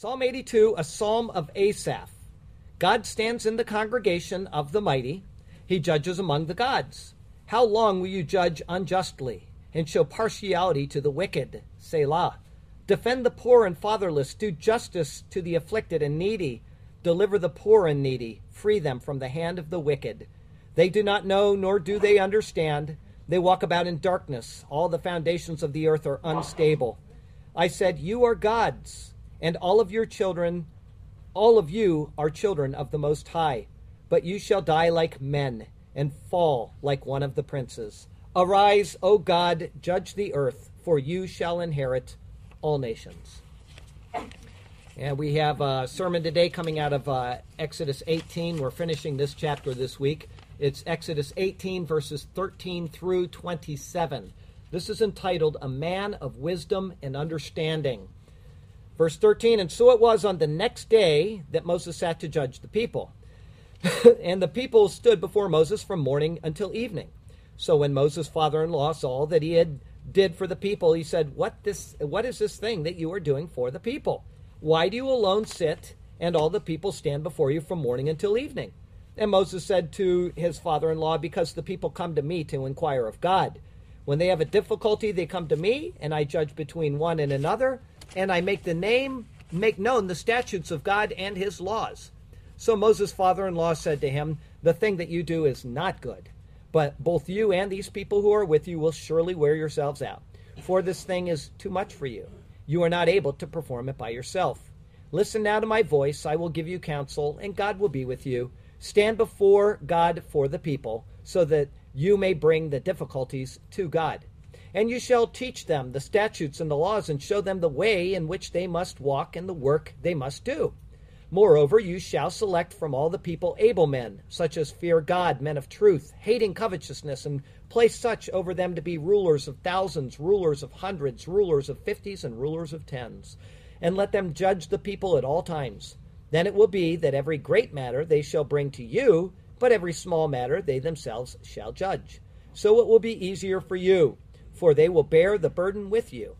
Psalm 82, a psalm of Asaph. God stands in the congregation of the mighty. He judges among the gods. How long will you judge unjustly and show partiality to the wicked? Selah. Defend the poor and fatherless. Do justice to the afflicted and needy. Deliver the poor and needy. Free them from the hand of the wicked. They do not know, nor do they understand. They walk about in darkness. All the foundations of the earth are unstable. I said, You are gods and all of your children, all of you are children of the Most High. But you shall die like men, and fall like one of the princes. Arise, O God, judge the earth, for you shall inherit all nations. And we have a sermon today coming out of uh, Exodus 18. We're finishing this chapter this week. It's Exodus 18, verses 13 through 27. This is entitled A Man of Wisdom and Understanding. Verse 13 And so it was on the next day that Moses sat to judge the people. and the people stood before Moses from morning until evening. So when Moses' father in law saw that he had did for the people, he said, What this what is this thing that you are doing for the people? Why do you alone sit and all the people stand before you from morning until evening? And Moses said to his father in law, Because the people come to me to inquire of God. When they have a difficulty, they come to me, and I judge between one and another and I make the name make known the statutes of God and his laws. So Moses' father-in-law said to him, "The thing that you do is not good, but both you and these people who are with you will surely wear yourselves out, for this thing is too much for you. You are not able to perform it by yourself. Listen now to my voice, I will give you counsel, and God will be with you. Stand before God for the people, so that you may bring the difficulties to God." And you shall teach them the statutes and the laws, and show them the way in which they must walk and the work they must do. Moreover, you shall select from all the people able men, such as fear God, men of truth, hating covetousness, and place such over them to be rulers of thousands, rulers of hundreds, rulers of fifties, and rulers of tens. And let them judge the people at all times. Then it will be that every great matter they shall bring to you, but every small matter they themselves shall judge. So it will be easier for you for they will bear the burden with you.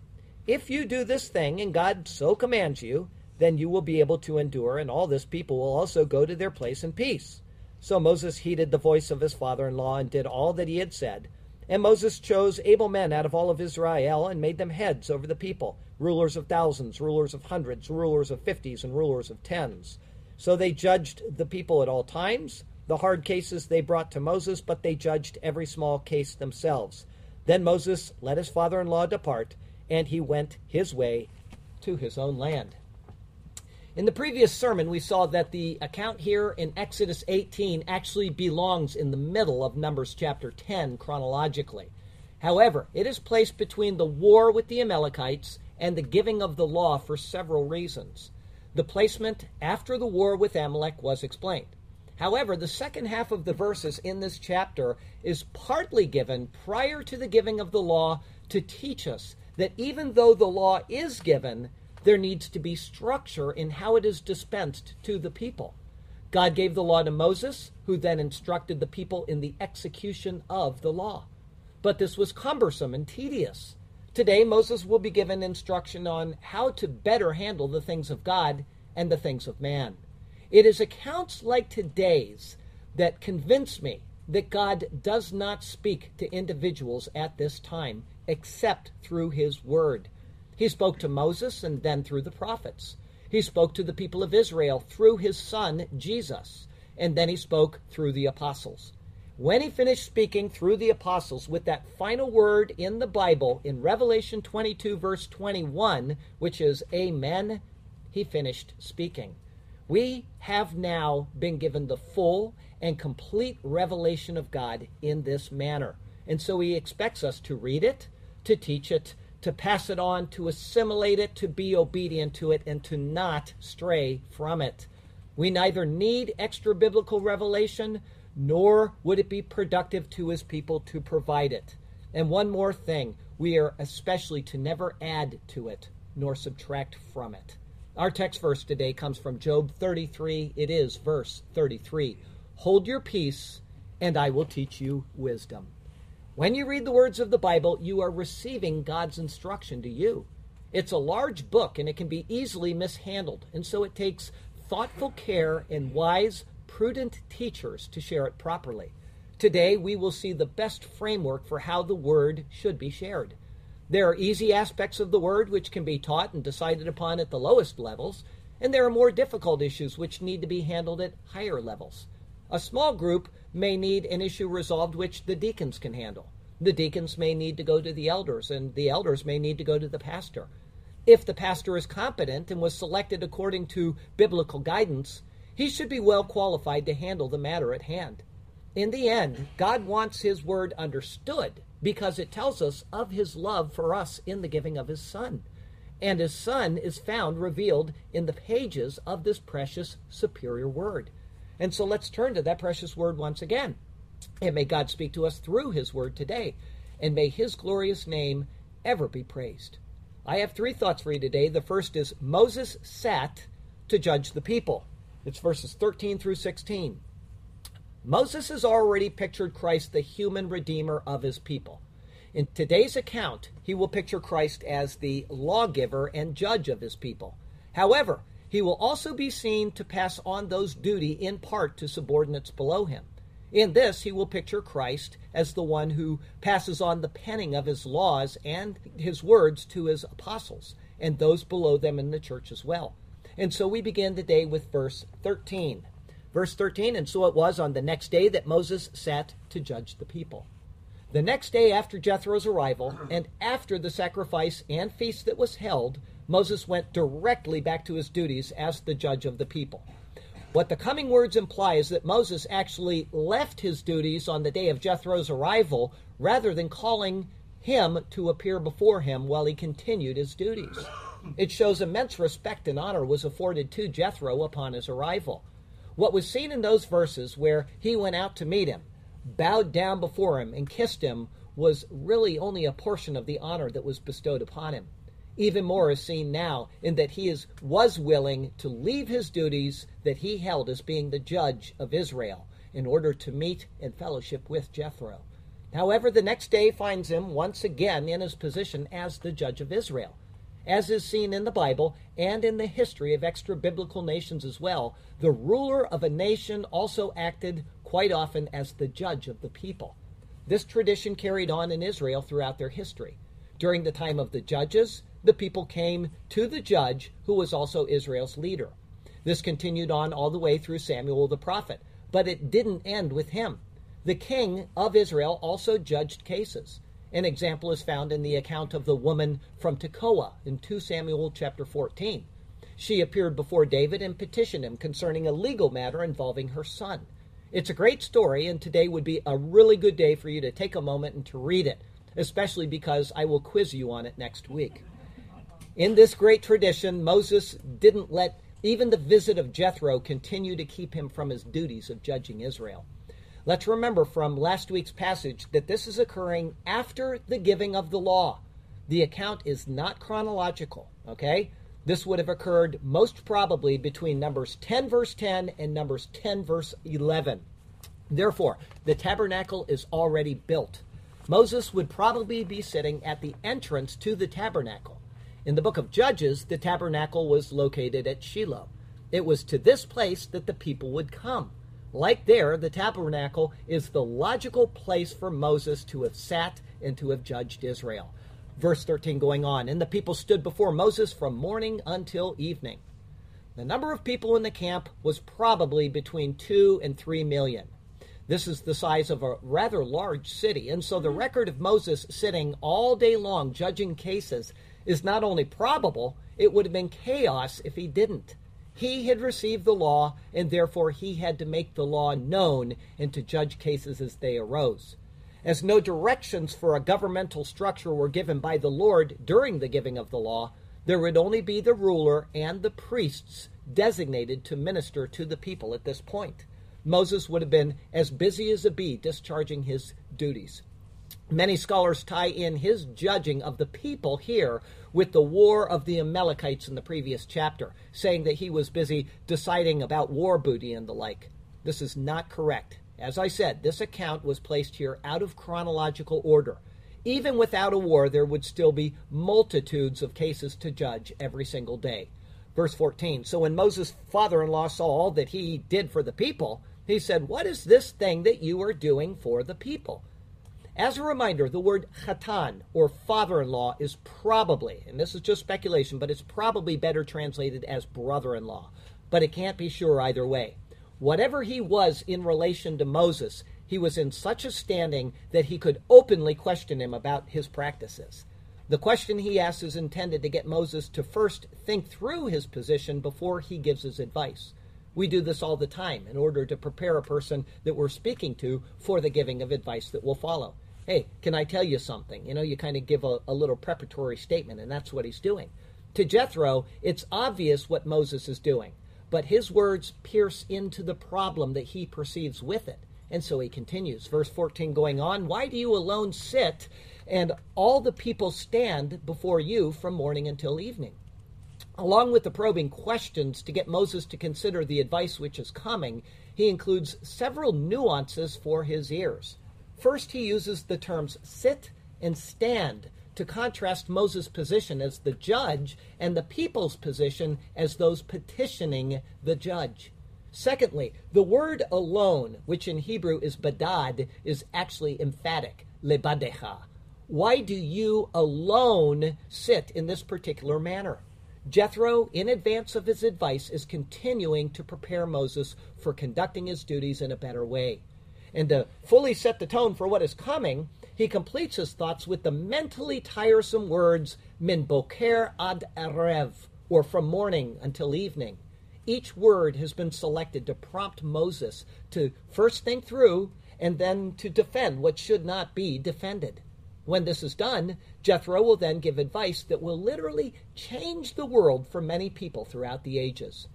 If you do this thing, and God so commands you, then you will be able to endure, and all this people will also go to their place in peace. So Moses heeded the voice of his father in law and did all that he had said. And Moses chose able men out of all of Israel and made them heads over the people, rulers of thousands, rulers of hundreds, rulers of fifties, and rulers of tens. So they judged the people at all times. The hard cases they brought to Moses, but they judged every small case themselves. Then Moses let his father in law depart, and he went his way to his own land. In the previous sermon, we saw that the account here in Exodus 18 actually belongs in the middle of Numbers chapter 10 chronologically. However, it is placed between the war with the Amalekites and the giving of the law for several reasons. The placement after the war with Amalek was explained. However, the second half of the verses in this chapter is partly given prior to the giving of the law to teach us that even though the law is given, there needs to be structure in how it is dispensed to the people. God gave the law to Moses, who then instructed the people in the execution of the law. But this was cumbersome and tedious. Today, Moses will be given instruction on how to better handle the things of God and the things of man. It is accounts like today's that convince me that God does not speak to individuals at this time except through his word. He spoke to Moses and then through the prophets. He spoke to the people of Israel through his son, Jesus, and then he spoke through the apostles. When he finished speaking through the apostles with that final word in the Bible in Revelation 22, verse 21, which is Amen, he finished speaking. We have now been given the full and complete revelation of God in this manner. And so he expects us to read it, to teach it, to pass it on, to assimilate it, to be obedient to it, and to not stray from it. We neither need extra biblical revelation, nor would it be productive to his people to provide it. And one more thing we are especially to never add to it, nor subtract from it. Our text verse today comes from Job 33. It is verse 33. Hold your peace, and I will teach you wisdom. When you read the words of the Bible, you are receiving God's instruction to you. It's a large book and it can be easily mishandled, and so it takes thoughtful care and wise, prudent teachers to share it properly. Today, we will see the best framework for how the Word should be shared. There are easy aspects of the Word which can be taught and decided upon at the lowest levels, and there are more difficult issues which need to be handled at higher levels. A small group may need an issue resolved which the deacons can handle. The deacons may need to go to the elders, and the elders may need to go to the pastor. If the pastor is competent and was selected according to biblical guidance, he should be well qualified to handle the matter at hand. In the end, God wants his word understood because it tells us of his love for us in the giving of his Son. And his Son is found revealed in the pages of this precious, superior word. And so let's turn to that precious word once again. And may God speak to us through his word today. And may his glorious name ever be praised. I have three thoughts for you today. The first is Moses sat to judge the people. It's verses 13 through 16. Moses has already pictured Christ, the human redeemer of his people. In today's account, he will picture Christ as the lawgiver and judge of his people. However, he will also be seen to pass on those duty in part to subordinates below him. In this, he will picture Christ as the one who passes on the penning of his laws and his words to his apostles and those below them in the church as well. And so we begin today with verse 13. Verse 13 And so it was on the next day that Moses sat to judge the people. The next day after Jethro's arrival, and after the sacrifice and feast that was held, Moses went directly back to his duties as the judge of the people. What the coming words imply is that Moses actually left his duties on the day of Jethro's arrival rather than calling him to appear before him while he continued his duties. It shows immense respect and honor was afforded to Jethro upon his arrival. What was seen in those verses where he went out to meet him, bowed down before him, and kissed him was really only a portion of the honor that was bestowed upon him even more is seen now in that he is, was willing to leave his duties that he held as being the judge of Israel in order to meet and fellowship with Jethro. However, the next day finds him once again in his position as the judge of Israel. As is seen in the Bible and in the history of extra biblical nations as well, the ruler of a nation also acted quite often as the judge of the people. This tradition carried on in Israel throughout their history. During the time of the judges, the people came to the judge, who was also Israel's leader. This continued on all the way through Samuel the prophet, but it didn't end with him. The king of Israel also judged cases. An example is found in the account of the woman from Tekoa in 2 Samuel chapter 14. She appeared before David and petitioned him concerning a legal matter involving her son. It's a great story, and today would be a really good day for you to take a moment and to read it, especially because I will quiz you on it next week. In this great tradition, Moses didn't let even the visit of Jethro continue to keep him from his duties of judging Israel. Let's remember from last week's passage that this is occurring after the giving of the law. The account is not chronological, okay? This would have occurred most probably between Numbers 10, verse 10, and Numbers 10, verse 11. Therefore, the tabernacle is already built. Moses would probably be sitting at the entrance to the tabernacle. In the book of Judges, the tabernacle was located at Shiloh. It was to this place that the people would come. Like there, the tabernacle is the logical place for Moses to have sat and to have judged Israel. Verse 13 going on, and the people stood before Moses from morning until evening. The number of people in the camp was probably between two and three million. This is the size of a rather large city, and so the mm-hmm. record of Moses sitting all day long judging cases is not only probable, it would have been chaos if he didn't. He had received the law, and therefore he had to make the law known and to judge cases as they arose. As no directions for a governmental structure were given by the Lord during the giving of the law, there would only be the ruler and the priests designated to minister to the people at this point. Moses would have been as busy as a bee discharging his duties. Many scholars tie in his judging of the people here with the war of the Amalekites in the previous chapter, saying that he was busy deciding about war booty and the like. This is not correct. As I said, this account was placed here out of chronological order. Even without a war, there would still be multitudes of cases to judge every single day. Verse 14 So when Moses' father in law saw all that he did for the people, he said, What is this thing that you are doing for the people? As a reminder, the word chatan, or father in law, is probably, and this is just speculation, but it's probably better translated as brother in law. But it can't be sure either way. Whatever he was in relation to Moses, he was in such a standing that he could openly question him about his practices. The question he asks is intended to get Moses to first think through his position before he gives his advice. We do this all the time in order to prepare a person that we're speaking to for the giving of advice that will follow hey, can I tell you something? You know, you kind of give a, a little preparatory statement, and that's what he's doing. To Jethro, it's obvious what Moses is doing, but his words pierce into the problem that he perceives with it. And so he continues, verse 14 going on, Why do you alone sit, and all the people stand before you from morning until evening? Along with the probing questions to get Moses to consider the advice which is coming, he includes several nuances for his ears. First, he uses the terms sit and stand to contrast Moses' position as the judge and the people's position as those petitioning the judge. Secondly, the word alone, which in Hebrew is badad, is actually emphatic, lebadecha. Why do you alone sit in this particular manner? Jethro, in advance of his advice, is continuing to prepare Moses for conducting his duties in a better way. And to fully set the tone for what is coming, he completes his thoughts with the mentally tiresome words min boker ad erev, or from morning until evening. Each word has been selected to prompt Moses to first think through and then to defend what should not be defended. When this is done, Jethro will then give advice that will literally change the world for many people throughout the ages.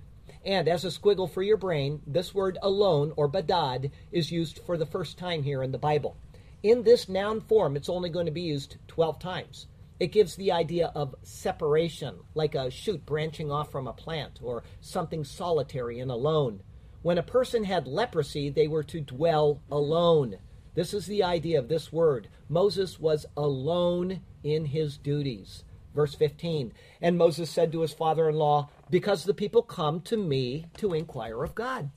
And as a squiggle for your brain, this word alone, or badad, is used for the first time here in the Bible. In this noun form, it's only going to be used 12 times. It gives the idea of separation, like a shoot branching off from a plant, or something solitary and alone. When a person had leprosy, they were to dwell alone. This is the idea of this word. Moses was alone in his duties. Verse 15 And Moses said to his father in law, Because the people come to me to inquire of God.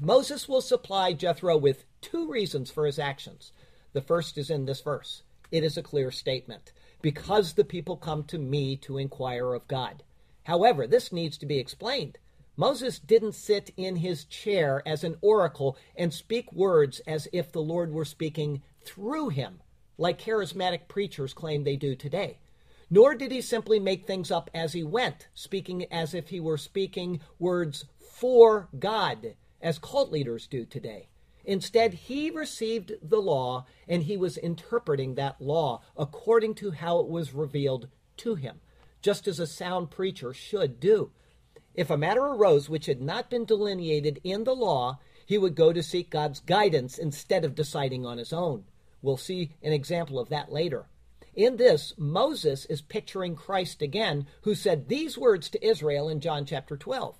Moses will supply Jethro with two reasons for his actions. The first is in this verse. It is a clear statement. Because the people come to me to inquire of God. However, this needs to be explained. Moses didn't sit in his chair as an oracle and speak words as if the Lord were speaking through him, like charismatic preachers claim they do today. Nor did he simply make things up as he went, speaking as if he were speaking words for God, as cult leaders do today. Instead, he received the law and he was interpreting that law according to how it was revealed to him, just as a sound preacher should do. If a matter arose which had not been delineated in the law, he would go to seek God's guidance instead of deciding on his own. We'll see an example of that later. In this, Moses is picturing Christ again, who said these words to Israel in John chapter 12.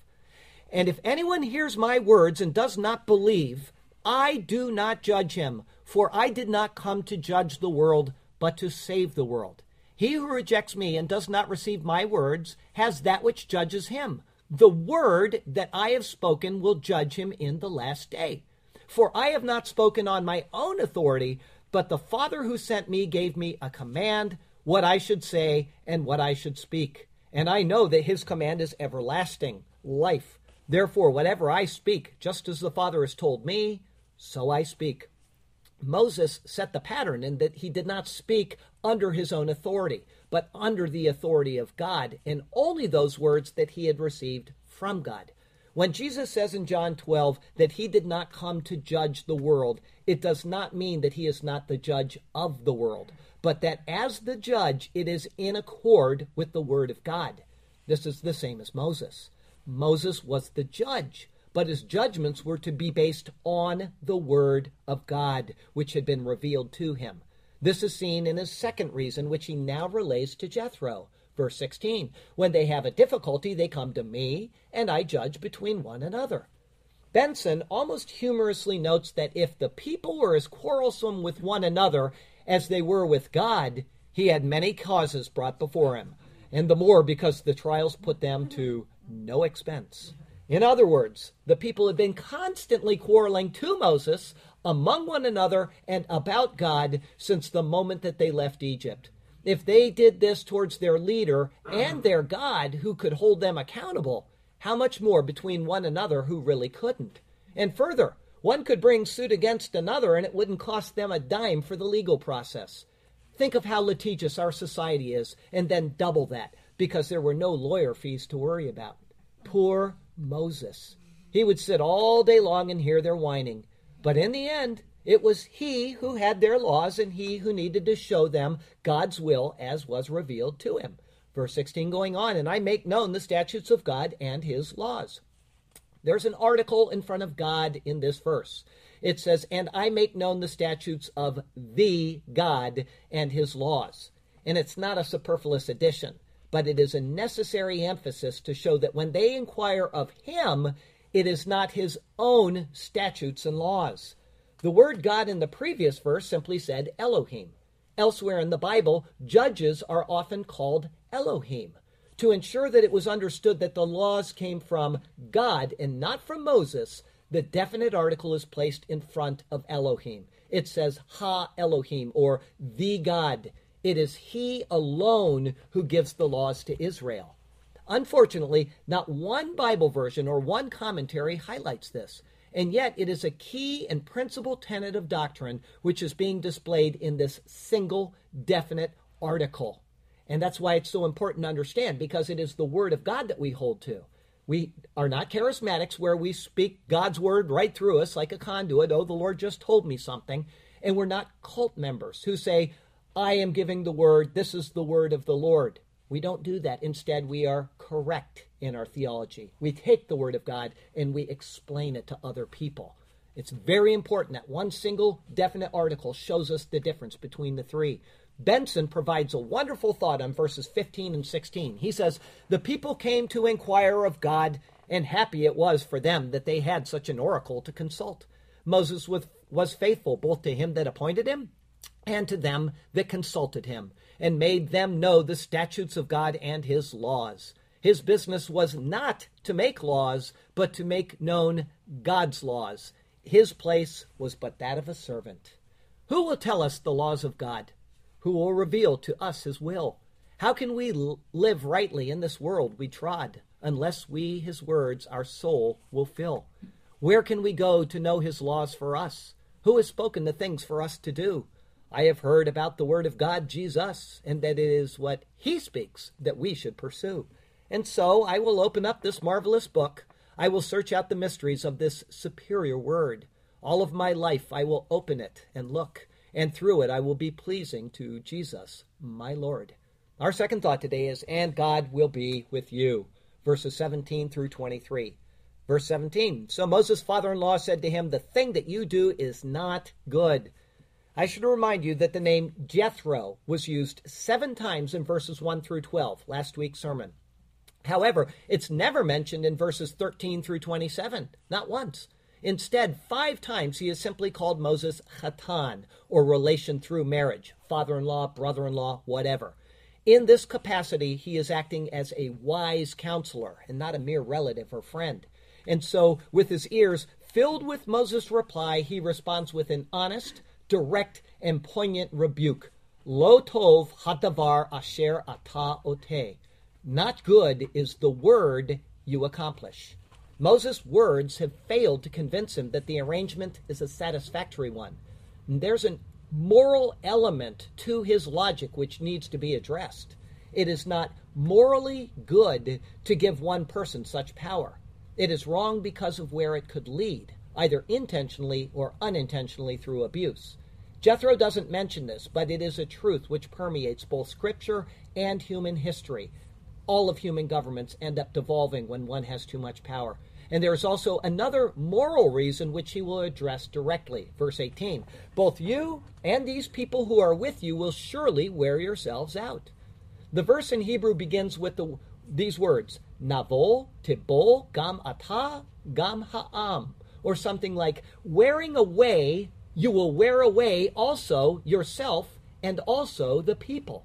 And if anyone hears my words and does not believe, I do not judge him, for I did not come to judge the world, but to save the world. He who rejects me and does not receive my words has that which judges him. The word that I have spoken will judge him in the last day. For I have not spoken on my own authority, but the Father who sent me gave me a command, what I should say and what I should speak. And I know that his command is everlasting, life. Therefore, whatever I speak, just as the Father has told me, so I speak. Moses set the pattern in that he did not speak under his own authority, but under the authority of God, and only those words that he had received from God. When Jesus says in John 12 that he did not come to judge the world, it does not mean that he is not the judge of the world, but that as the judge, it is in accord with the word of God. This is the same as Moses. Moses was the judge, but his judgments were to be based on the word of God, which had been revealed to him. This is seen in his second reason, which he now relays to Jethro. Verse 16 When they have a difficulty, they come to me, and I judge between one another. Benson almost humorously notes that if the people were as quarrelsome with one another as they were with God, he had many causes brought before him, and the more because the trials put them to no expense. In other words, the people had been constantly quarreling to Moses among one another and about God since the moment that they left Egypt. If they did this towards their leader and their God, who could hold them accountable, how much more between one another who really couldn't? And further, one could bring suit against another and it wouldn't cost them a dime for the legal process. Think of how litigious our society is, and then double that because there were no lawyer fees to worry about. Poor Moses. He would sit all day long and hear their whining. But in the end, it was he who had their laws and he who needed to show them God's will as was revealed to him. Verse 16 going on, and I make known the statutes of God and his laws. There's an article in front of God in this verse. It says, And I make known the statutes of the God and his laws. And it's not a superfluous addition, but it is a necessary emphasis to show that when they inquire of him, it is not his own statutes and laws. The word God in the previous verse simply said Elohim. Elsewhere in the Bible, judges are often called Elohim to ensure that it was understood that the laws came from God and not from Moses, the definite article is placed in front of Elohim. It says Ha Elohim or the God. It is He alone who gives the laws to Israel. Unfortunately, not one Bible version or one commentary highlights this, and yet it is a key and principal tenet of doctrine which is being displayed in this single definite article. And that's why it's so important to understand because it is the Word of God that we hold to. We are not charismatics where we speak God's Word right through us like a conduit. Oh, the Lord just told me something. And we're not cult members who say, I am giving the Word. This is the Word of the Lord. We don't do that. Instead, we are correct in our theology. We take the Word of God and we explain it to other people. It's very important that one single definite article shows us the difference between the three. Benson provides a wonderful thought on verses 15 and 16. He says, The people came to inquire of God, and happy it was for them that they had such an oracle to consult. Moses was, faithful both to him that appointed him and to them that consulted him, and made them know the statutes of God and his laws. His business was not to make laws, but to make known God's laws. His place was but that of a servant. Who will tell us the laws of God? who will reveal to us his will. How can we l- live rightly in this world we trod unless we his words our soul will fill? Where can we go to know his laws for us? Who has spoken the things for us to do? I have heard about the word of God, Jesus, and that it is what he speaks that we should pursue. And so I will open up this marvelous book. I will search out the mysteries of this superior word. All of my life I will open it and look and through it I will be pleasing to Jesus, my Lord. Our second thought today is, and God will be with you. Verses 17 through 23. Verse 17 So Moses' father in law said to him, The thing that you do is not good. I should remind you that the name Jethro was used seven times in verses 1 through 12, last week's sermon. However, it's never mentioned in verses 13 through 27, not once. Instead, five times he is simply called Moses Chatan, or relation through marriage, father in law, brother in law, whatever. In this capacity, he is acting as a wise counselor and not a mere relative or friend. And so, with his ears filled with Moses' reply, he responds with an honest, direct, and poignant rebuke. Lo tov hadavar asher ata ote. Not good is the word you accomplish. Moses' words have failed to convince him that the arrangement is a satisfactory one. And there's a moral element to his logic which needs to be addressed. It is not morally good to give one person such power. It is wrong because of where it could lead, either intentionally or unintentionally through abuse. Jethro doesn't mention this, but it is a truth which permeates both scripture and human history. All of human governments end up devolving when one has too much power. And there is also another moral reason which he will address directly. Verse 18 Both you and these people who are with you will surely wear yourselves out. The verse in Hebrew begins with the, these words Navol, Tibol, Gam Ata, Gam Ha'am, or something like, Wearing away, you will wear away also yourself and also the people.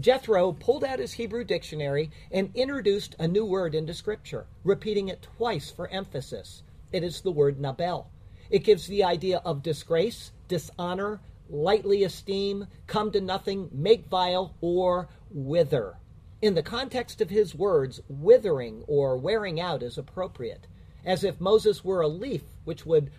Jethro pulled out his Hebrew dictionary and introduced a new word into Scripture, repeating it twice for emphasis. It is the word Nabel. It gives the idea of disgrace, dishonor, lightly esteem, come to nothing, make vile, or wither. In the context of his words, withering or wearing out is appropriate, as if Moses were a leaf which would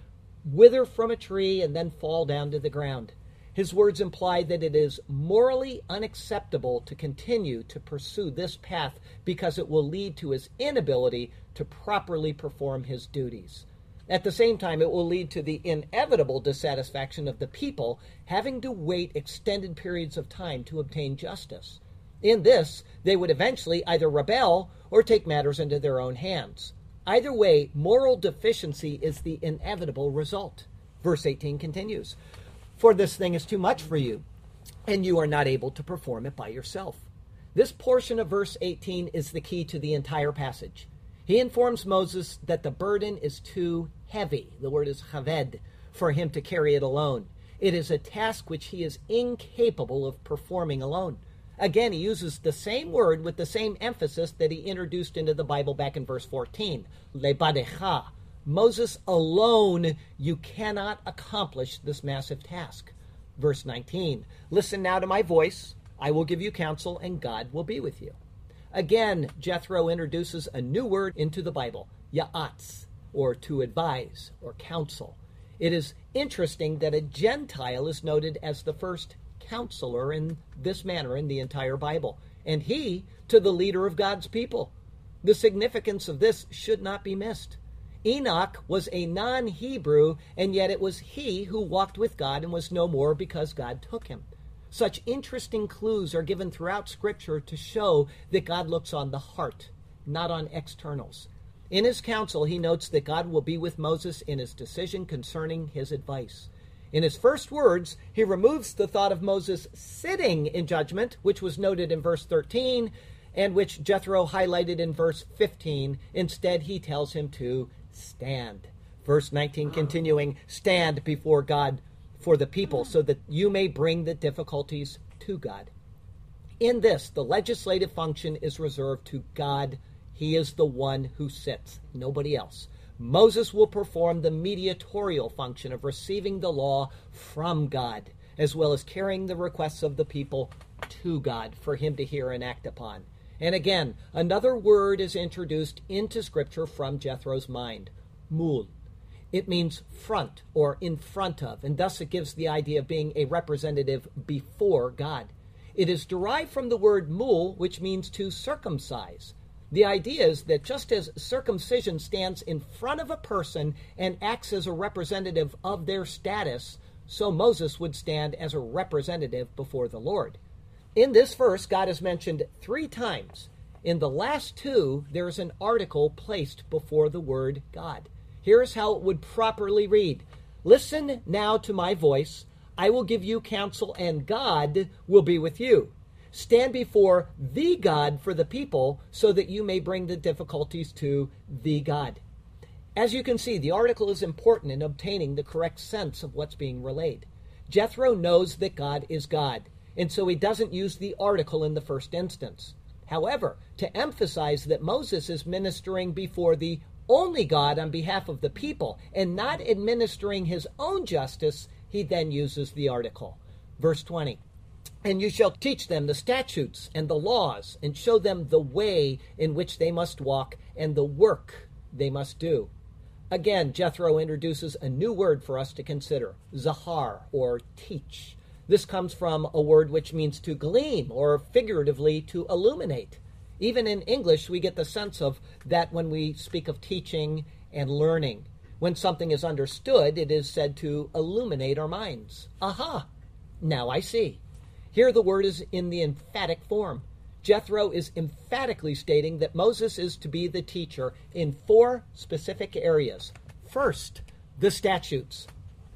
wither from a tree and then fall down to the ground. His words imply that it is morally unacceptable to continue to pursue this path because it will lead to his inability to properly perform his duties. At the same time, it will lead to the inevitable dissatisfaction of the people having to wait extended periods of time to obtain justice. In this, they would eventually either rebel or take matters into their own hands. Either way, moral deficiency is the inevitable result. Verse 18 continues for this thing is too much for you, and you are not able to perform it by yourself. This portion of verse 18 is the key to the entire passage. He informs Moses that the burden is too heavy. The word is chaved, for him to carry it alone. It is a task which he is incapable of performing alone. Again, he uses the same word with the same emphasis that he introduced into the Bible back in verse 14, lebadecha, Moses alone, you cannot accomplish this massive task. Verse 19 Listen now to my voice. I will give you counsel, and God will be with you. Again, Jethro introduces a new word into the Bible, ya'atz, or to advise, or counsel. It is interesting that a Gentile is noted as the first counselor in this manner in the entire Bible, and he to the leader of God's people. The significance of this should not be missed. Enoch was a non Hebrew, and yet it was he who walked with God and was no more because God took him. Such interesting clues are given throughout Scripture to show that God looks on the heart, not on externals. In his counsel, he notes that God will be with Moses in his decision concerning his advice. In his first words, he removes the thought of Moses sitting in judgment, which was noted in verse 13, and which Jethro highlighted in verse 15. Instead, he tells him to stand. Verse 19 continuing, stand before God for the people so that you may bring the difficulties to God. In this, the legislative function is reserved to God. He is the one who sits, nobody else. Moses will perform the mediatorial function of receiving the law from God, as well as carrying the requests of the people to God for him to hear and act upon. And again, another word is introduced into Scripture from Jethro's mind mul. It means front or in front of, and thus it gives the idea of being a representative before God. It is derived from the word mul, which means to circumcise. The idea is that just as circumcision stands in front of a person and acts as a representative of their status, so Moses would stand as a representative before the Lord. In this verse, God is mentioned three times. In the last two, there is an article placed before the word God. Here's how it would properly read Listen now to my voice. I will give you counsel, and God will be with you. Stand before the God for the people, so that you may bring the difficulties to the God. As you can see, the article is important in obtaining the correct sense of what's being relayed. Jethro knows that God is God and so he doesn't use the article in the first instance. However, to emphasize that Moses is ministering before the only God on behalf of the people and not administering his own justice, he then uses the article. Verse 20 And you shall teach them the statutes and the laws, and show them the way in which they must walk and the work they must do. Again, Jethro introduces a new word for us to consider zahar, or teach. This comes from a word which means to gleam or figuratively to illuminate. Even in English, we get the sense of that when we speak of teaching and learning. When something is understood, it is said to illuminate our minds. Aha! Now I see. Here the word is in the emphatic form. Jethro is emphatically stating that Moses is to be the teacher in four specific areas. First, the statutes,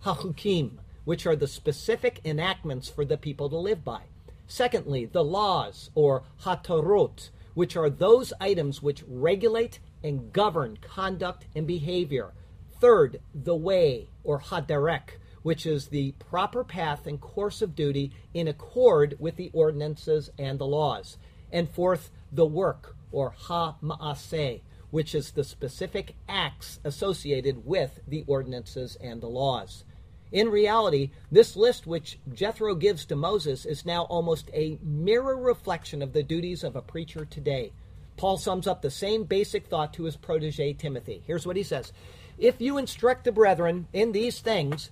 hachukim, which are the specific enactments for the people to live by. Secondly, the laws, or hatorot, which are those items which regulate and govern conduct and behavior. Third, the way, or haderek, which is the proper path and course of duty in accord with the ordinances and the laws. And fourth, the work, or ha ma'aseh, which is the specific acts associated with the ordinances and the laws. In reality, this list which Jethro gives to Moses is now almost a mirror reflection of the duties of a preacher today. Paul sums up the same basic thought to his protege Timothy. Here's what he says If you instruct the brethren in these things,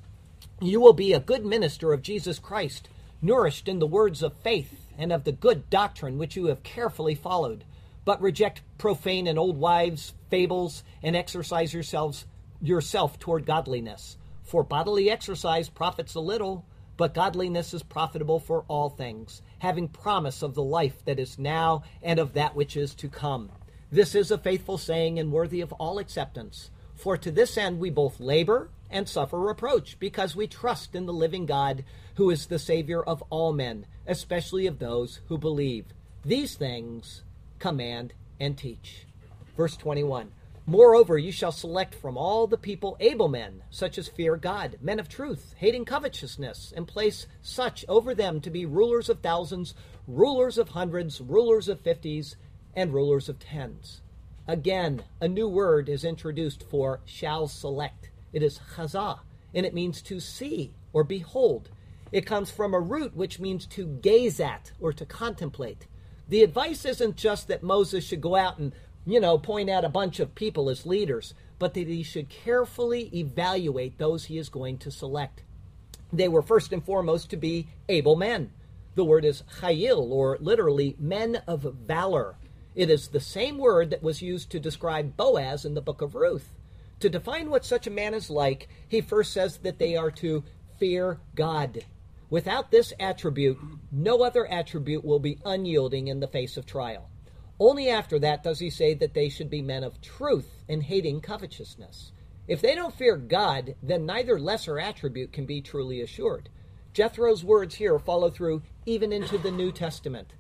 you will be a good minister of Jesus Christ, nourished in the words of faith and of the good doctrine which you have carefully followed. But reject profane and old wives' fables, and exercise yourselves yourself toward godliness. For bodily exercise profits a little, but godliness is profitable for all things, having promise of the life that is now and of that which is to come. This is a faithful saying and worthy of all acceptance. For to this end we both labor and suffer reproach, because we trust in the living God, who is the Savior of all men, especially of those who believe. These things command and teach. Verse 21 Moreover, you shall select from all the people able men, such as fear God, men of truth, hating covetousness, and place such over them to be rulers of thousands, rulers of hundreds, rulers of fifties, and rulers of tens. Again, a new word is introduced for shall select. It is chazah, and it means to see or behold. It comes from a root which means to gaze at or to contemplate. The advice isn't just that Moses should go out and you know, point out a bunch of people as leaders, but that he should carefully evaluate those he is going to select. They were first and foremost to be able men. The word is chayil, or literally men of valor. It is the same word that was used to describe Boaz in the book of Ruth. To define what such a man is like, he first says that they are to fear God. Without this attribute, no other attribute will be unyielding in the face of trial. Only after that does he say that they should be men of truth and hating covetousness. If they don't fear God, then neither lesser attribute can be truly assured. Jethro's words here follow through even into the New Testament.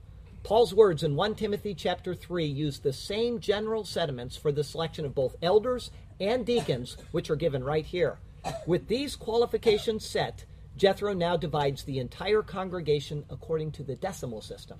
Paul's words in 1 Timothy chapter 3 use the same general sentiments for the selection of both elders and deacons, which are given right here. With these qualifications set, Jethro now divides the entire congregation according to the decimal system.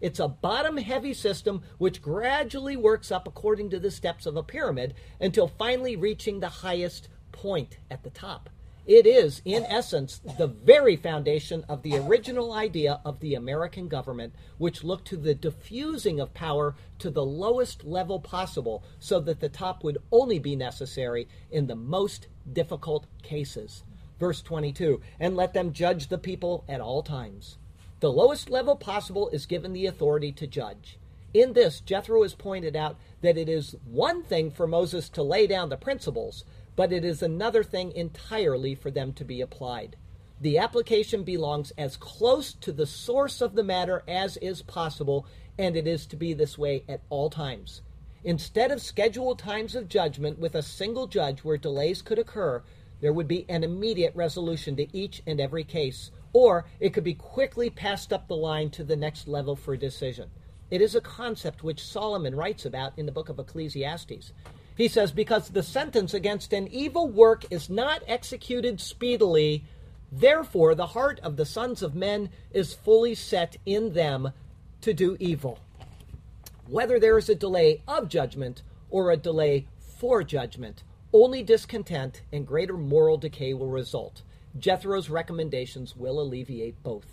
It's a bottom heavy system which gradually works up according to the steps of a pyramid until finally reaching the highest point at the top. It is, in essence, the very foundation of the original idea of the American government, which looked to the diffusing of power to the lowest level possible so that the top would only be necessary in the most difficult cases. Verse 22 And let them judge the people at all times. The lowest level possible is given the authority to judge. In this, Jethro has pointed out that it is one thing for Moses to lay down the principles, but it is another thing entirely for them to be applied. The application belongs as close to the source of the matter as is possible, and it is to be this way at all times. Instead of scheduled times of judgment with a single judge where delays could occur, there would be an immediate resolution to each and every case, or it could be quickly passed up the line to the next level for decision. It is a concept which Solomon writes about in the book of Ecclesiastes. He says, Because the sentence against an evil work is not executed speedily, therefore the heart of the sons of men is fully set in them to do evil. Whether there is a delay of judgment or a delay for judgment, only discontent and greater moral decay will result. Jethro's recommendations will alleviate both.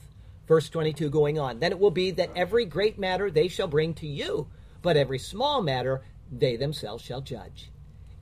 Verse 22 going on Then it will be that every great matter they shall bring to you, but every small matter they themselves shall judge.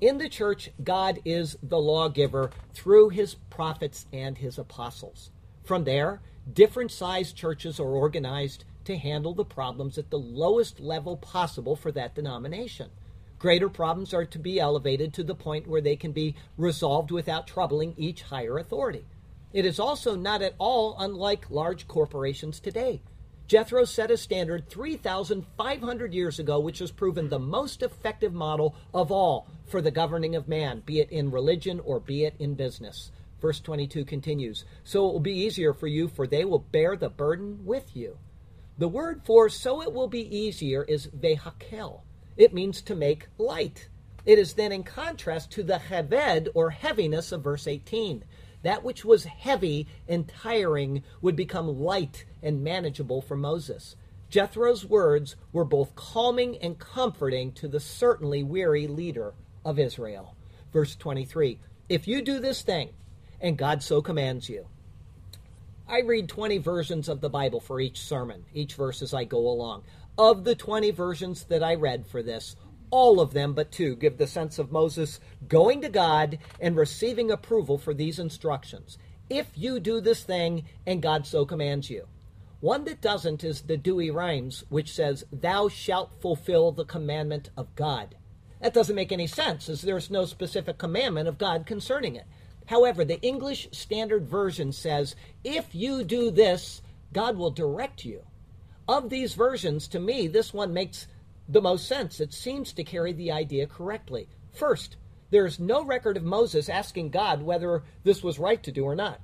In the church, God is the lawgiver through his prophets and his apostles. From there, different sized churches are organized to handle the problems at the lowest level possible for that denomination. Greater problems are to be elevated to the point where they can be resolved without troubling each higher authority. It is also not at all unlike large corporations today. Jethro set a standard 3,500 years ago, which has proven the most effective model of all for the governing of man, be it in religion or be it in business. Verse 22 continues So it will be easier for you, for they will bear the burden with you. The word for so it will be easier is vehakel. It means to make light. It is then in contrast to the heved or heaviness of verse 18. that which was heavy and tiring would become light and manageable for Moses. Jethro's words were both calming and comforting to the certainly weary leader of Israel. Verse 23 If you do this thing, and God so commands you, I read 20 versions of the Bible for each sermon, each verse as I go along. Of the 20 versions that I read for this, all of them but two give the sense of Moses going to God and receiving approval for these instructions. If you do this thing, and God so commands you. One that doesn't is the Douay-Rheims, which says, Thou shalt fulfill the commandment of God. That doesn't make any sense, as there's no specific commandment of God concerning it. However, the English Standard Version says, If you do this, God will direct you. Of these versions, to me, this one makes the most sense. It seems to carry the idea correctly. First, there is no record of Moses asking God whether this was right to do or not.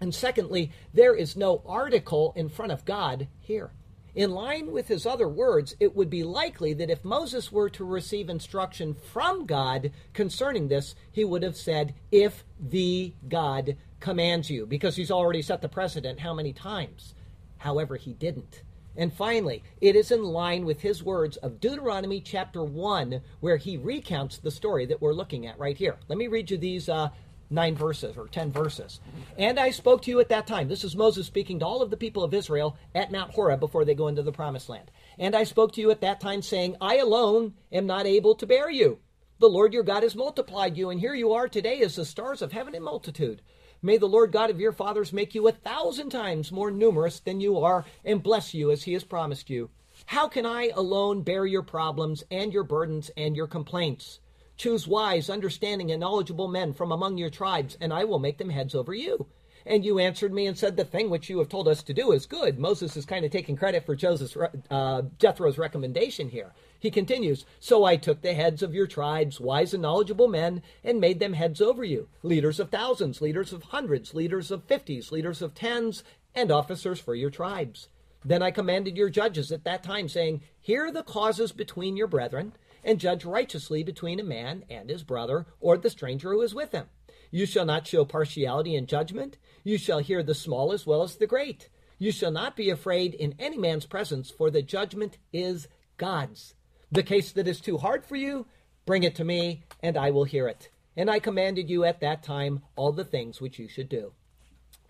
And secondly, there is no article in front of God here. In line with his other words, it would be likely that if Moses were to receive instruction from God concerning this, he would have said, If the God commands you, because he's already set the precedent how many times. However, he didn't. And finally, it is in line with his words of Deuteronomy chapter 1, where he recounts the story that we're looking at right here. Let me read you these uh, nine verses or ten verses. And I spoke to you at that time. This is Moses speaking to all of the people of Israel at Mount Horeb before they go into the promised land. And I spoke to you at that time, saying, I alone am not able to bear you. The Lord your God has multiplied you, and here you are today as the stars of heaven in multitude. May the Lord God of your fathers make you a thousand times more numerous than you are, and bless you as he has promised you. How can I alone bear your problems and your burdens and your complaints? Choose wise, understanding, and knowledgeable men from among your tribes, and I will make them heads over you. And you answered me and said, The thing which you have told us to do is good. Moses is kind of taking credit for Joseph's, uh, Jethro's recommendation here. He continues, So I took the heads of your tribes, wise and knowledgeable men, and made them heads over you, leaders of thousands, leaders of hundreds, leaders of fifties, leaders of tens, and officers for your tribes. Then I commanded your judges at that time, saying, Hear the causes between your brethren and judge righteously between a man and his brother or the stranger who is with him. You shall not show partiality in judgment. You shall hear the small as well as the great. You shall not be afraid in any man's presence, for the judgment is God's. The case that is too hard for you, bring it to me, and I will hear it. And I commanded you at that time all the things which you should do.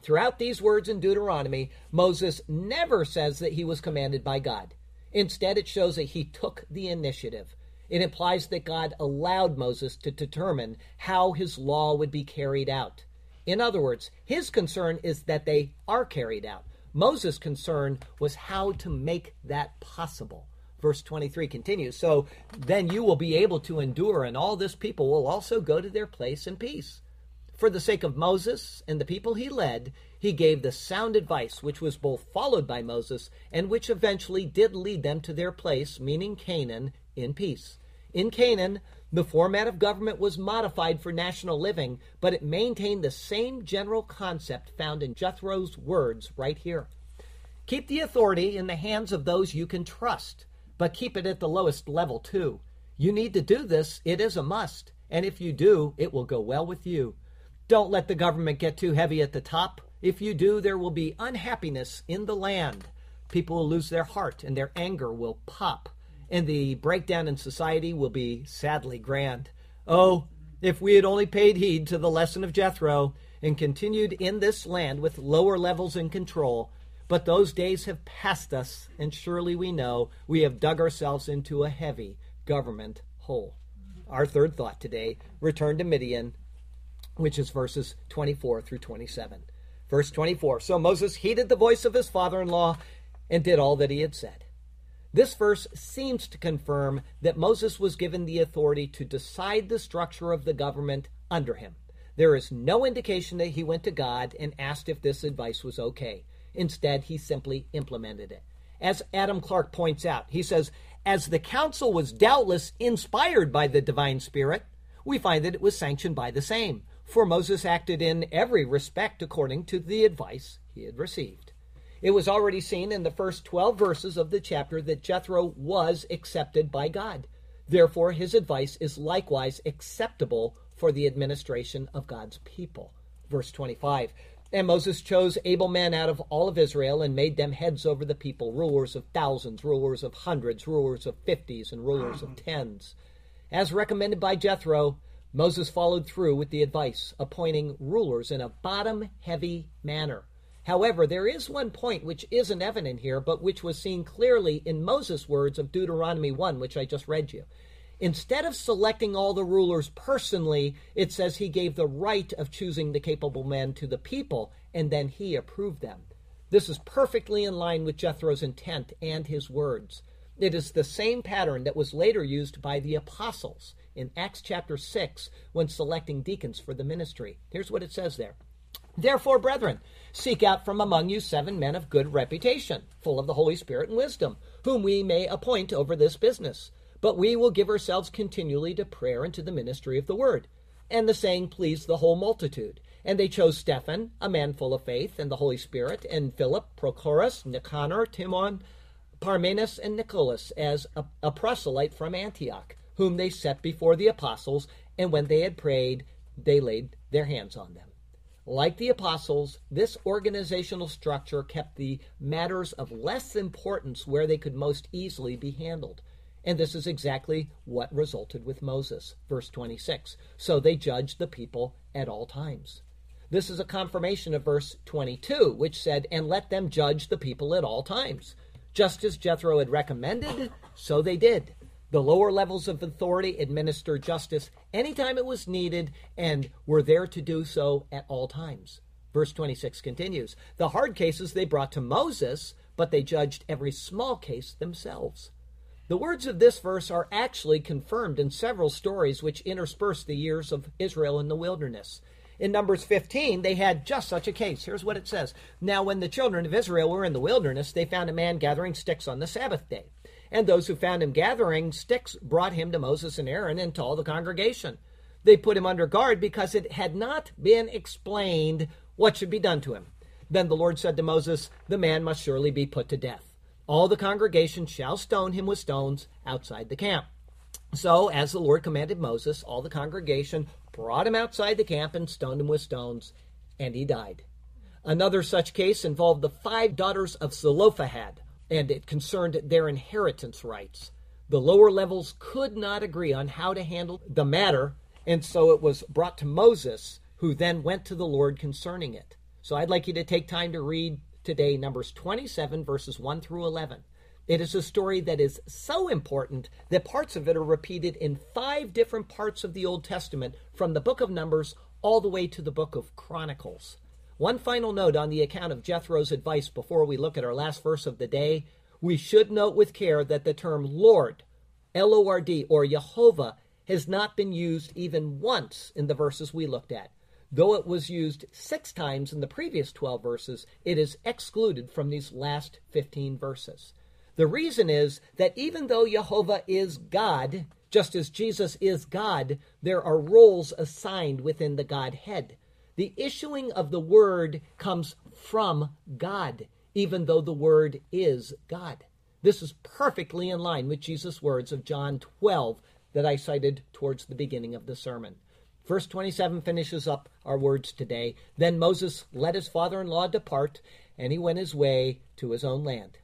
Throughout these words in Deuteronomy, Moses never says that he was commanded by God. Instead, it shows that he took the initiative. It implies that God allowed Moses to determine how his law would be carried out. In other words, his concern is that they are carried out. Moses' concern was how to make that possible. Verse 23 continues So then you will be able to endure, and all this people will also go to their place in peace. For the sake of Moses and the people he led, he gave the sound advice, which was both followed by Moses and which eventually did lead them to their place, meaning Canaan, in peace. In Canaan, the format of government was modified for national living, but it maintained the same general concept found in Jethro's words right here. Keep the authority in the hands of those you can trust, but keep it at the lowest level too. You need to do this, it is a must, and if you do, it will go well with you. Don't let the government get too heavy at the top. If you do, there will be unhappiness in the land. People will lose their heart and their anger will pop and the breakdown in society will be sadly grand. Oh, if we had only paid heed to the lesson of Jethro and continued in this land with lower levels in control, but those days have passed us, and surely we know we have dug ourselves into a heavy government hole. Our third thought today return to Midian, which is verses 24 through 27. Verse 24 So Moses heeded the voice of his father in law and did all that he had said. This verse seems to confirm that Moses was given the authority to decide the structure of the government under him. There is no indication that he went to God and asked if this advice was okay. Instead, he simply implemented it. As Adam Clarke points out, he says, as the counsel was doubtless inspired by the divine spirit, we find that it was sanctioned by the same, for Moses acted in every respect according to the advice he had received. It was already seen in the first 12 verses of the chapter that Jethro was accepted by God. Therefore, his advice is likewise acceptable for the administration of God's people. Verse 25. And Moses chose able men out of all of Israel and made them heads over the people, rulers of thousands, rulers of hundreds, rulers of fifties, and rulers of tens. As recommended by Jethro, Moses followed through with the advice, appointing rulers in a bottom heavy manner. However, there is one point which isn't evident here, but which was seen clearly in Moses' words of Deuteronomy 1, which I just read you. Instead of selecting all the rulers personally, it says he gave the right of choosing the capable men to the people, and then he approved them. This is perfectly in line with Jethro's intent and his words. It is the same pattern that was later used by the apostles in Acts chapter 6 when selecting deacons for the ministry. Here's what it says there. Therefore, brethren, seek out from among you seven men of good reputation, full of the Holy Spirit and wisdom, whom we may appoint over this business. But we will give ourselves continually to prayer and to the ministry of the word. And the saying pleased the whole multitude. And they chose Stephen, a man full of faith and the Holy Spirit, and Philip, Prochorus, Nicanor, Timon, Parmenas, and Nicholas as a, a proselyte from Antioch, whom they set before the apostles, and when they had prayed, they laid their hands on them. Like the apostles, this organizational structure kept the matters of less importance where they could most easily be handled. And this is exactly what resulted with Moses. Verse 26. So they judged the people at all times. This is a confirmation of verse 22, which said, And let them judge the people at all times. Just as Jethro had recommended, so they did. The lower levels of authority administered justice anytime it was needed and were there to do so at all times. Verse 26 continues The hard cases they brought to Moses, but they judged every small case themselves. The words of this verse are actually confirmed in several stories which intersperse the years of Israel in the wilderness. In Numbers 15, they had just such a case. Here's what it says Now, when the children of Israel were in the wilderness, they found a man gathering sticks on the Sabbath day. And those who found him gathering sticks brought him to Moses and Aaron and to all the congregation. They put him under guard because it had not been explained what should be done to him. Then the Lord said to Moses, The man must surely be put to death. All the congregation shall stone him with stones outside the camp. So, as the Lord commanded Moses, all the congregation brought him outside the camp and stoned him with stones, and he died. Another such case involved the five daughters of Zelophehad, and it concerned their inheritance rights. The lower levels could not agree on how to handle the matter, and so it was brought to Moses, who then went to the Lord concerning it. So I'd like you to take time to read today Numbers 27, verses 1 through 11. It is a story that is so important that parts of it are repeated in five different parts of the Old Testament, from the book of Numbers all the way to the book of Chronicles. One final note on the account of Jethro's advice before we look at our last verse of the day. We should note with care that the term Lord, L O R D, or Jehovah, has not been used even once in the verses we looked at. Though it was used six times in the previous 12 verses, it is excluded from these last 15 verses. The reason is that even though Jehovah is God, just as Jesus is God, there are roles assigned within the Godhead. The issuing of the word comes from God, even though the word is God. This is perfectly in line with Jesus' words of John 12 that I cited towards the beginning of the sermon. Verse 27 finishes up our words today. Then Moses let his father in law depart, and he went his way to his own land.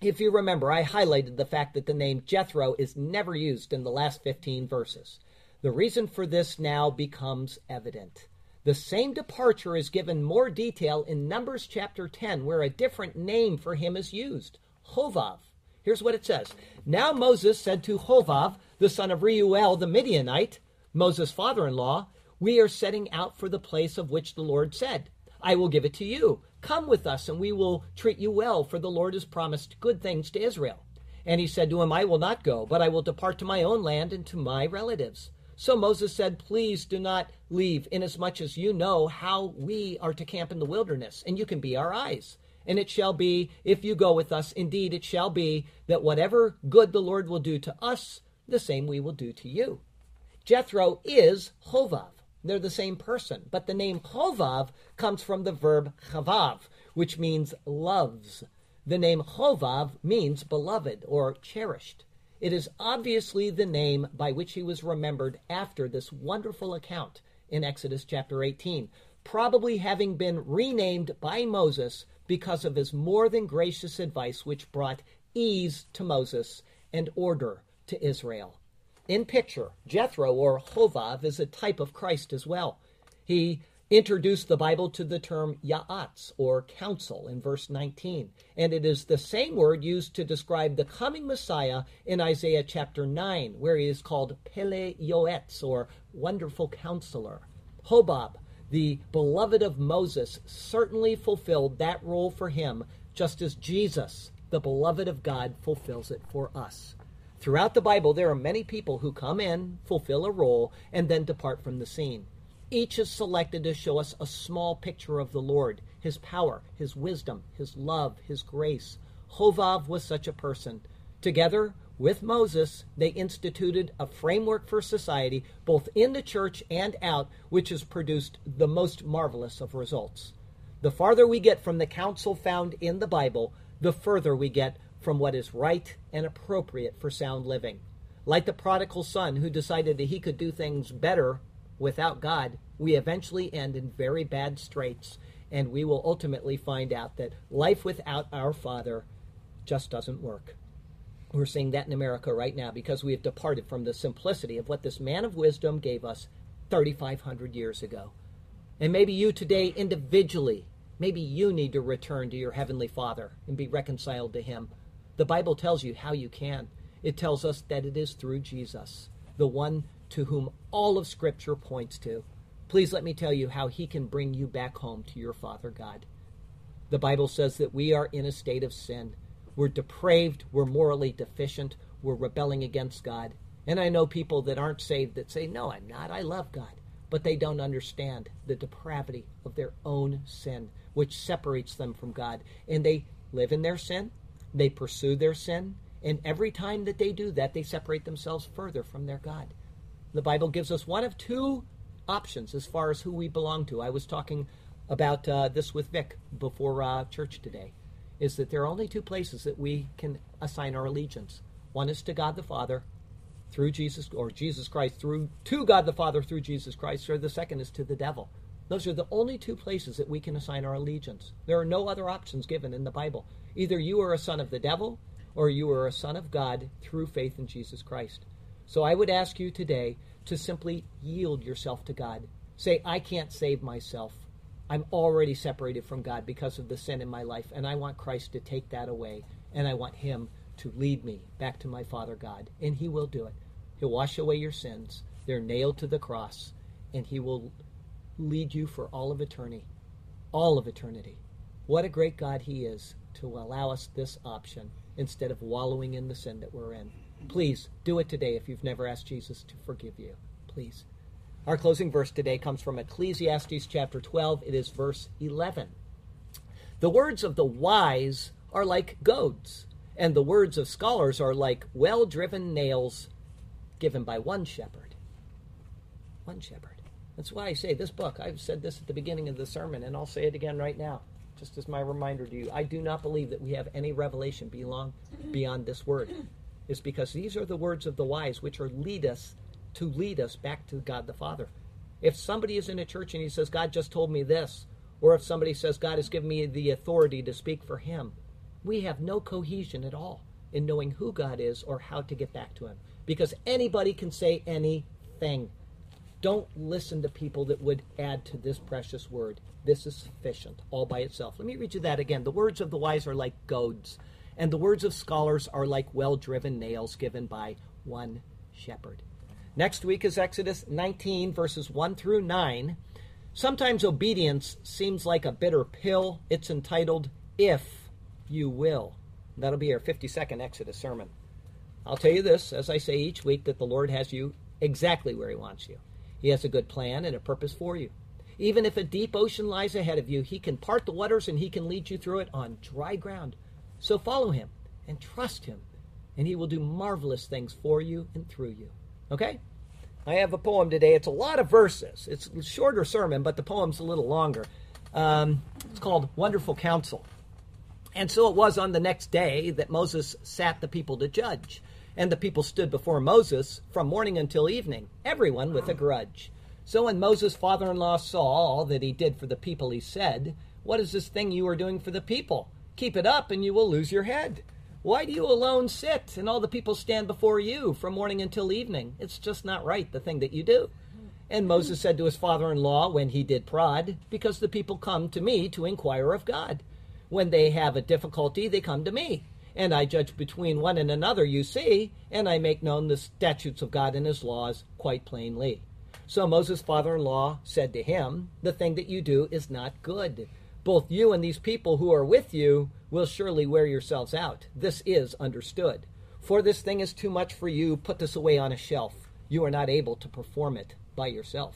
If you remember, I highlighted the fact that the name Jethro is never used in the last 15 verses. The reason for this now becomes evident. The same departure is given more detail in Numbers chapter 10, where a different name for him is used Hovav. Here's what it says Now Moses said to Hovav, the son of Reuel the Midianite, Moses' father in law, we are setting out for the place of which the Lord said, I will give it to you. Come with us, and we will treat you well, for the Lord has promised good things to Israel. And he said to him, I will not go, but I will depart to my own land and to my relatives. So Moses said, Please do not leave, inasmuch as you know how we are to camp in the wilderness, and you can be our eyes. And it shall be, if you go with us, indeed it shall be, that whatever good the Lord will do to us, the same we will do to you. Jethro is Hovav. They're the same person, but the name Hovav comes from the verb chavav, which means loves. The name Hovav means beloved or cherished. It is obviously the name by which he was remembered after this wonderful account in Exodus chapter 18. probably having been renamed by Moses because of his more than gracious advice, which brought ease to Moses and order to Israel. In picture, Jethro or Hovav is a type of Christ as well. He introduced the Bible to the term ya'atz, or counsel, in verse 19. And it is the same word used to describe the coming Messiah in Isaiah chapter 9, where he is called Pele Yoetz, or wonderful counselor. Hobab, the beloved of Moses, certainly fulfilled that role for him, just as Jesus, the beloved of God, fulfills it for us. Throughout the Bible, there are many people who come in, fulfill a role, and then depart from the scene. Each is selected to show us a small picture of the Lord, his power, his wisdom, his love, his grace. Hovav was such a person. Together with Moses, they instituted a framework for society, both in the church and out, which has produced the most marvelous of results. The farther we get from the counsel found in the Bible, the further we get from what is right and appropriate for sound living. Like the prodigal son who decided that he could do things better without God, we eventually end in very bad straits, and we will ultimately find out that life without our Father just doesn't work. We're seeing that in America right now because we have departed from the simplicity of what this man of wisdom gave us 3,500 years ago. And maybe you today, individually, maybe you need to return to your Heavenly Father and be reconciled to Him. The Bible tells you how you can. It tells us that it is through Jesus, the one to whom all of Scripture points to. Please let me tell you how He can bring you back home to your Father God. The Bible says that we are in a state of sin. We're depraved, we're morally deficient, we're rebelling against God. And I know people that aren't saved that say, No, I'm not, I love God. But they don't understand the depravity of their own sin, which separates them from God. And they live in their sin, they pursue their sin, and every time that they do that, they separate themselves further from their God. The Bible gives us one of two options as far as who we belong to. I was talking about uh, this with Vic before uh, church today. Is that there are only two places that we can assign our allegiance. One is to God the Father through Jesus, or Jesus Christ through to God the Father through Jesus Christ, or the second is to the devil. Those are the only two places that we can assign our allegiance. There are no other options given in the Bible. Either you are a son of the devil, or you are a son of God through faith in Jesus Christ. So I would ask you today to simply yield yourself to God. Say, I can't save myself. I'm already separated from God because of the sin in my life, and I want Christ to take that away, and I want Him to lead me back to my Father God. And He will do it. He'll wash away your sins. They're nailed to the cross, and He will lead you for all of eternity. All of eternity. What a great God He is to allow us this option instead of wallowing in the sin that we're in. Please do it today if you've never asked Jesus to forgive you. Please. Our closing verse today comes from Ecclesiastes chapter 12. It is verse 11. The words of the wise are like goads, and the words of scholars are like well driven nails given by one shepherd. One shepherd. That's why I say this book, I've said this at the beginning of the sermon, and I'll say it again right now, just as my reminder to you. I do not believe that we have any revelation belong, beyond this word is because these are the words of the wise which are lead us to lead us back to God the Father. If somebody is in a church and he says, God just told me this, or if somebody says, God has given me the authority to speak for him, we have no cohesion at all in knowing who God is or how to get back to him. Because anybody can say anything. Don't listen to people that would add to this precious word. This is sufficient all by itself. Let me read you that again. The words of the wise are like goads and the words of scholars are like well driven nails given by one shepherd. Next week is Exodus 19, verses 1 through 9. Sometimes obedience seems like a bitter pill. It's entitled, If You Will. That'll be our 52nd Exodus sermon. I'll tell you this, as I say each week, that the Lord has you exactly where He wants you. He has a good plan and a purpose for you. Even if a deep ocean lies ahead of you, He can part the waters and He can lead you through it on dry ground. So follow him and trust him, and he will do marvelous things for you and through you. Okay? I have a poem today. It's a lot of verses. It's a shorter sermon, but the poem's a little longer. Um, it's called Wonderful Counsel. And so it was on the next day that Moses sat the people to judge. And the people stood before Moses from morning until evening, everyone with a grudge. So when Moses' father in law saw all that he did for the people, he said, What is this thing you are doing for the people? Keep it up, and you will lose your head. Why do you alone sit, and all the people stand before you from morning until evening? It's just not right, the thing that you do. And Moses said to his father in law when he did prod, Because the people come to me to inquire of God. When they have a difficulty, they come to me. And I judge between one and another, you see, and I make known the statutes of God and his laws quite plainly. So Moses' father in law said to him, The thing that you do is not good. Both you and these people who are with you will surely wear yourselves out. This is understood. For this thing is too much for you. Put this away on a shelf. You are not able to perform it by yourself.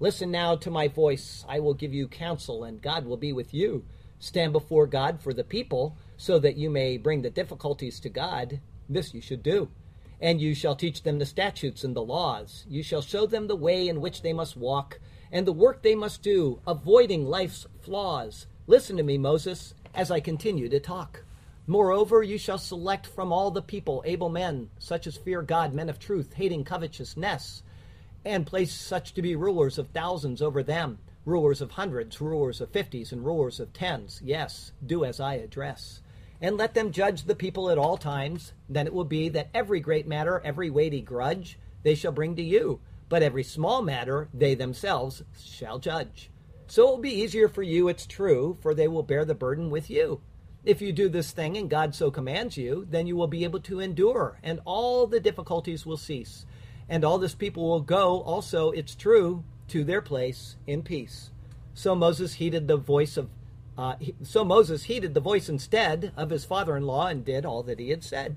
Listen now to my voice. I will give you counsel, and God will be with you. Stand before God for the people, so that you may bring the difficulties to God. This you should do. And you shall teach them the statutes and the laws. You shall show them the way in which they must walk, and the work they must do, avoiding life's flaws. Listen to me, Moses, as I continue to talk. Moreover, you shall select from all the people able men, such as fear God, men of truth, hating covetousness, and place such to be rulers of thousands over them, rulers of hundreds, rulers of fifties, and rulers of tens. Yes, do as I address and let them judge the people at all times. Then it will be that every great matter, every weighty grudge, they shall bring to you, but every small matter they themselves shall judge. So it will be easier for you, it's true, for they will bear the burden with you. If you do this thing and God so commands you, then you will be able to endure, and all the difficulties will cease. And all this people will go, also, it's true, to their place in peace. So Moses heeded the voice of uh, so Moses heeded the voice instead of his father in law and did all that he had said.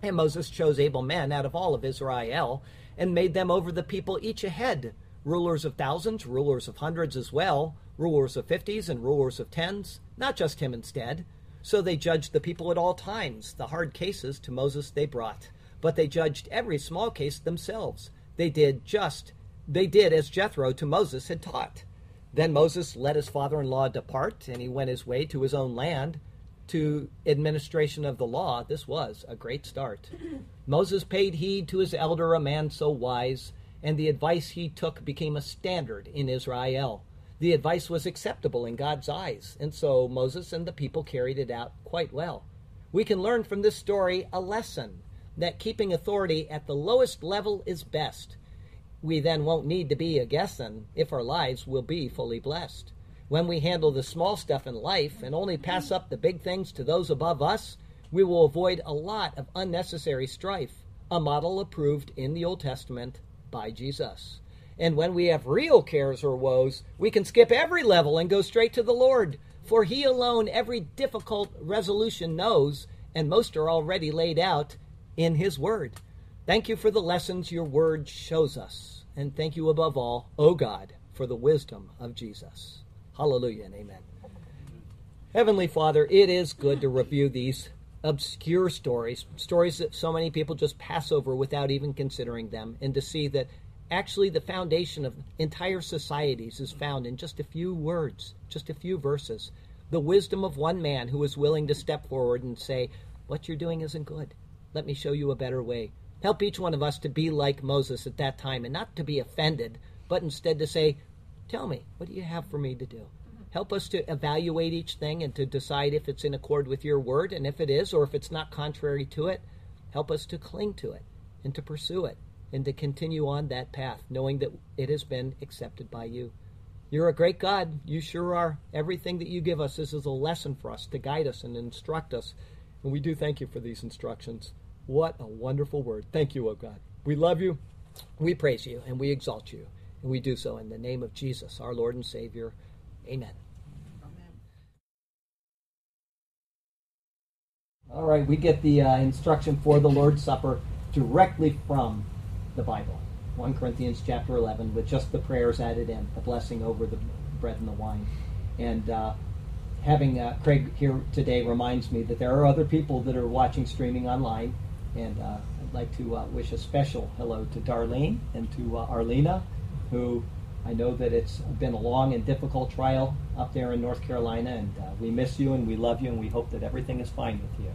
And Moses chose able men out of all of Israel and made them over the people each a head, rulers of thousands, rulers of hundreds as well, rulers of fifties and rulers of tens, not just him instead. So they judged the people at all times. The hard cases to Moses they brought, but they judged every small case themselves. They did just, they did as Jethro to Moses had taught. Then Moses let his father in law depart, and he went his way to his own land to administration of the law. This was a great start. Moses paid heed to his elder, a man so wise, and the advice he took became a standard in Israel. The advice was acceptable in God's eyes, and so Moses and the people carried it out quite well. We can learn from this story a lesson that keeping authority at the lowest level is best we then won't need to be a guessing if our lives will be fully blessed. When we handle the small stuff in life and only pass up the big things to those above us, we will avoid a lot of unnecessary strife, a model approved in the Old Testament by Jesus. And when we have real cares or woes, we can skip every level and go straight to the Lord, for He alone every difficult resolution knows, and most are already laid out in His Word. Thank you for the lessons your word shows us. And thank you above all, O God, for the wisdom of Jesus. Hallelujah and amen. Heavenly Father, it is good to review these obscure stories, stories that so many people just pass over without even considering them, and to see that actually the foundation of entire societies is found in just a few words, just a few verses. The wisdom of one man who is willing to step forward and say, What you're doing isn't good. Let me show you a better way. Help each one of us to be like Moses at that time and not to be offended, but instead to say, Tell me, what do you have for me to do? Help us to evaluate each thing and to decide if it's in accord with your word, and if it is, or if it's not contrary to it, help us to cling to it and to pursue it and to continue on that path, knowing that it has been accepted by you. You're a great God. You sure are. Everything that you give us is, is a lesson for us to guide us and instruct us. And we do thank you for these instructions. What a wonderful word. Thank you, O God. We love you, we praise you, and we exalt you. And we do so in the name of Jesus, our Lord and Savior. Amen. All right, we get the uh, instruction for the Lord's Supper directly from the Bible. 1 Corinthians chapter 11, with just the prayers added in, the blessing over the bread and the wine. And uh, having uh, Craig here today reminds me that there are other people that are watching streaming online and uh, I'd like to uh, wish a special hello to Darlene and to uh, Arlena, who I know that it's been a long and difficult trial up there in North Carolina, and uh, we miss you and we love you, and we hope that everything is fine with you.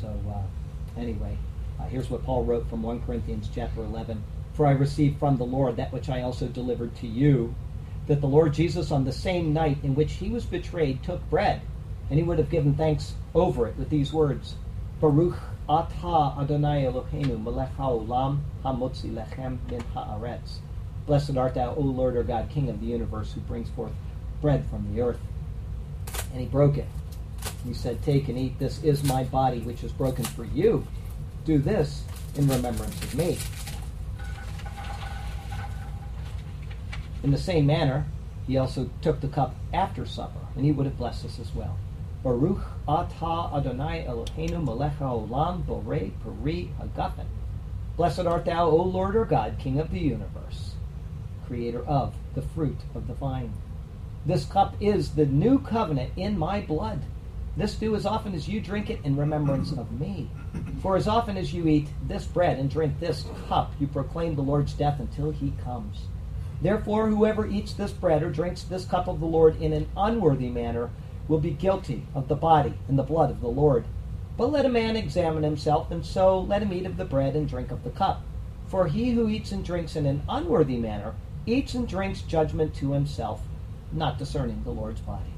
So, uh, anyway, uh, here's what Paul wrote from 1 Corinthians chapter 11 For I received from the Lord that which I also delivered to you, that the Lord Jesus, on the same night in which he was betrayed, took bread, and he would have given thanks over it with these words Baruch atah Adonai Eloheinu melech haolam hamotzi lechem min haaretz. Blessed art thou, O Lord our God, King of the universe, who brings forth bread from the earth. And he broke it. He said, Take and eat, this is my body, which is broken for you. Do this in remembrance of me. In the same manner, he also took the cup after supper, and he would have blessed us as well. Baruch atah Adonai Eloheinu melech haolam borei peri hagafen. Blessed art thou, O Lord our God, King of the universe, creator of the fruit of the vine. This cup is the new covenant in my blood. This do as often as you drink it in remembrance of me. For as often as you eat this bread and drink this cup, you proclaim the Lord's death until he comes. Therefore, whoever eats this bread or drinks this cup of the Lord in an unworthy manner will be guilty of the body and the blood of the Lord. But let a man examine himself, and so let him eat of the bread and drink of the cup. For he who eats and drinks in an unworthy manner eats and drinks judgment to himself, not discerning the Lord's body.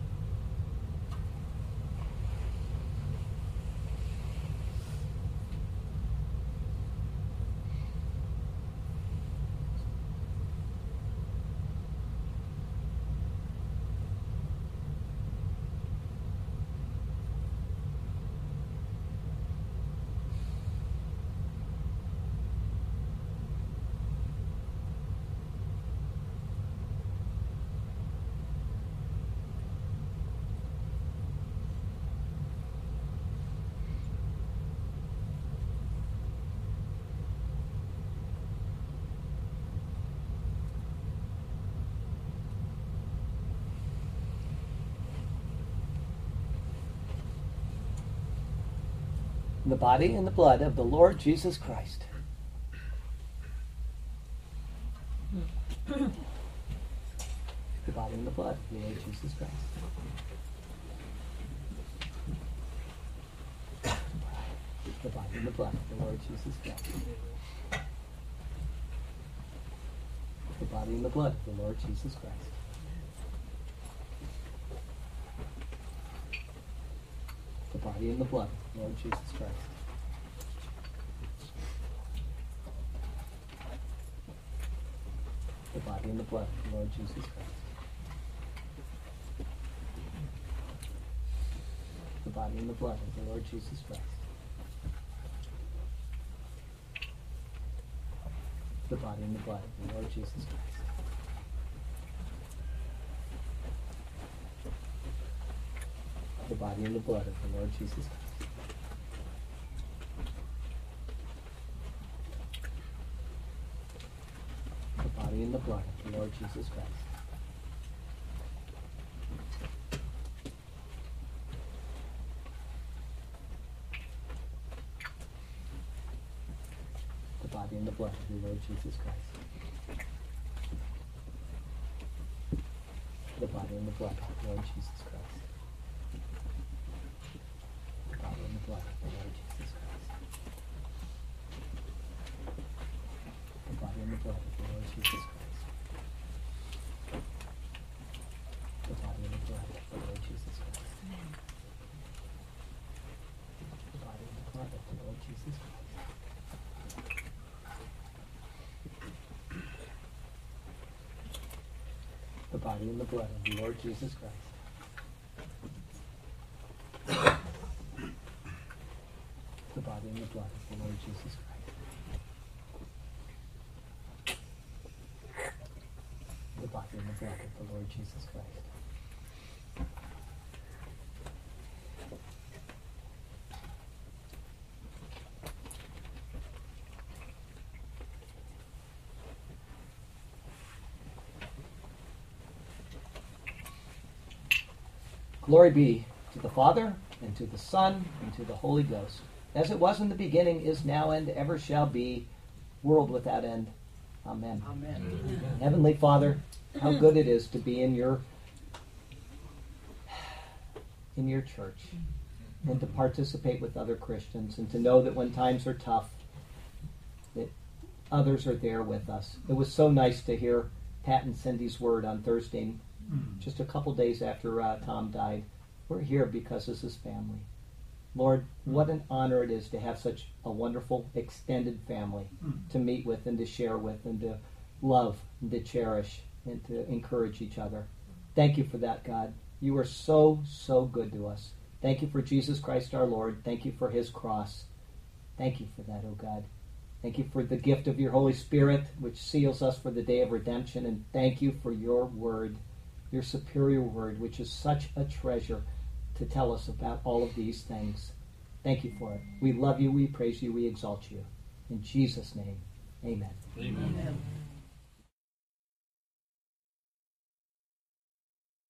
the body and the blood of the Lord Jesus Christ. the body and the blood of the Lord Jesus Christ. The body and the blood of the Lord Jesus Christ. The body and the blood of the Lord Jesus Christ. The body and the blood Oh, Lord Jesus Christ. The body and the blood of the Lord Jesus Christ. The body and the blood of the Lord Jesus Christ. The body and the blood of the Lord Jesus Christ. The body and the blood of the Lord Jesus Christ. body and the blood of the Lord Jesus Christ. The body and the blood of the Lord Jesus Christ. The body and the blood of the Lord Jesus Christ. The body and the blood of the Lord Jesus Christ. The body and the blood of the Lord Jesus Christ. Body and the blood of the Lord Jesus Christ. the body and the blood of the Lord Jesus Christ. The body and the blood of the Lord Jesus Christ. Glory be to the Father, and to the Son, and to the Holy Ghost, as it was in the beginning, is now, and ever shall be, world without end. Amen. Amen. Heavenly Father, how good it is to be in your in your church and to participate with other Christians and to know that when times are tough, that others are there with us. It was so nice to hear Pat and Cindy's word on Thursday, mm. just a couple days after uh, Tom died. We're here because this is family. Lord, mm. what an honor it is to have such a wonderful extended family mm. to meet with and to share with and to love and to cherish and to encourage each other. Thank you for that, God. You are so, so good to us. Thank you for Jesus Christ our Lord. Thank you for his cross. Thank you for that, O oh God. Thank you for the gift of your Holy Spirit, which seals us for the day of redemption. And thank you for your word, your superior word, which is such a treasure to tell us about all of these things. Thank you for it. We love you, we praise you, we exalt you. In Jesus' name, amen. Amen. amen.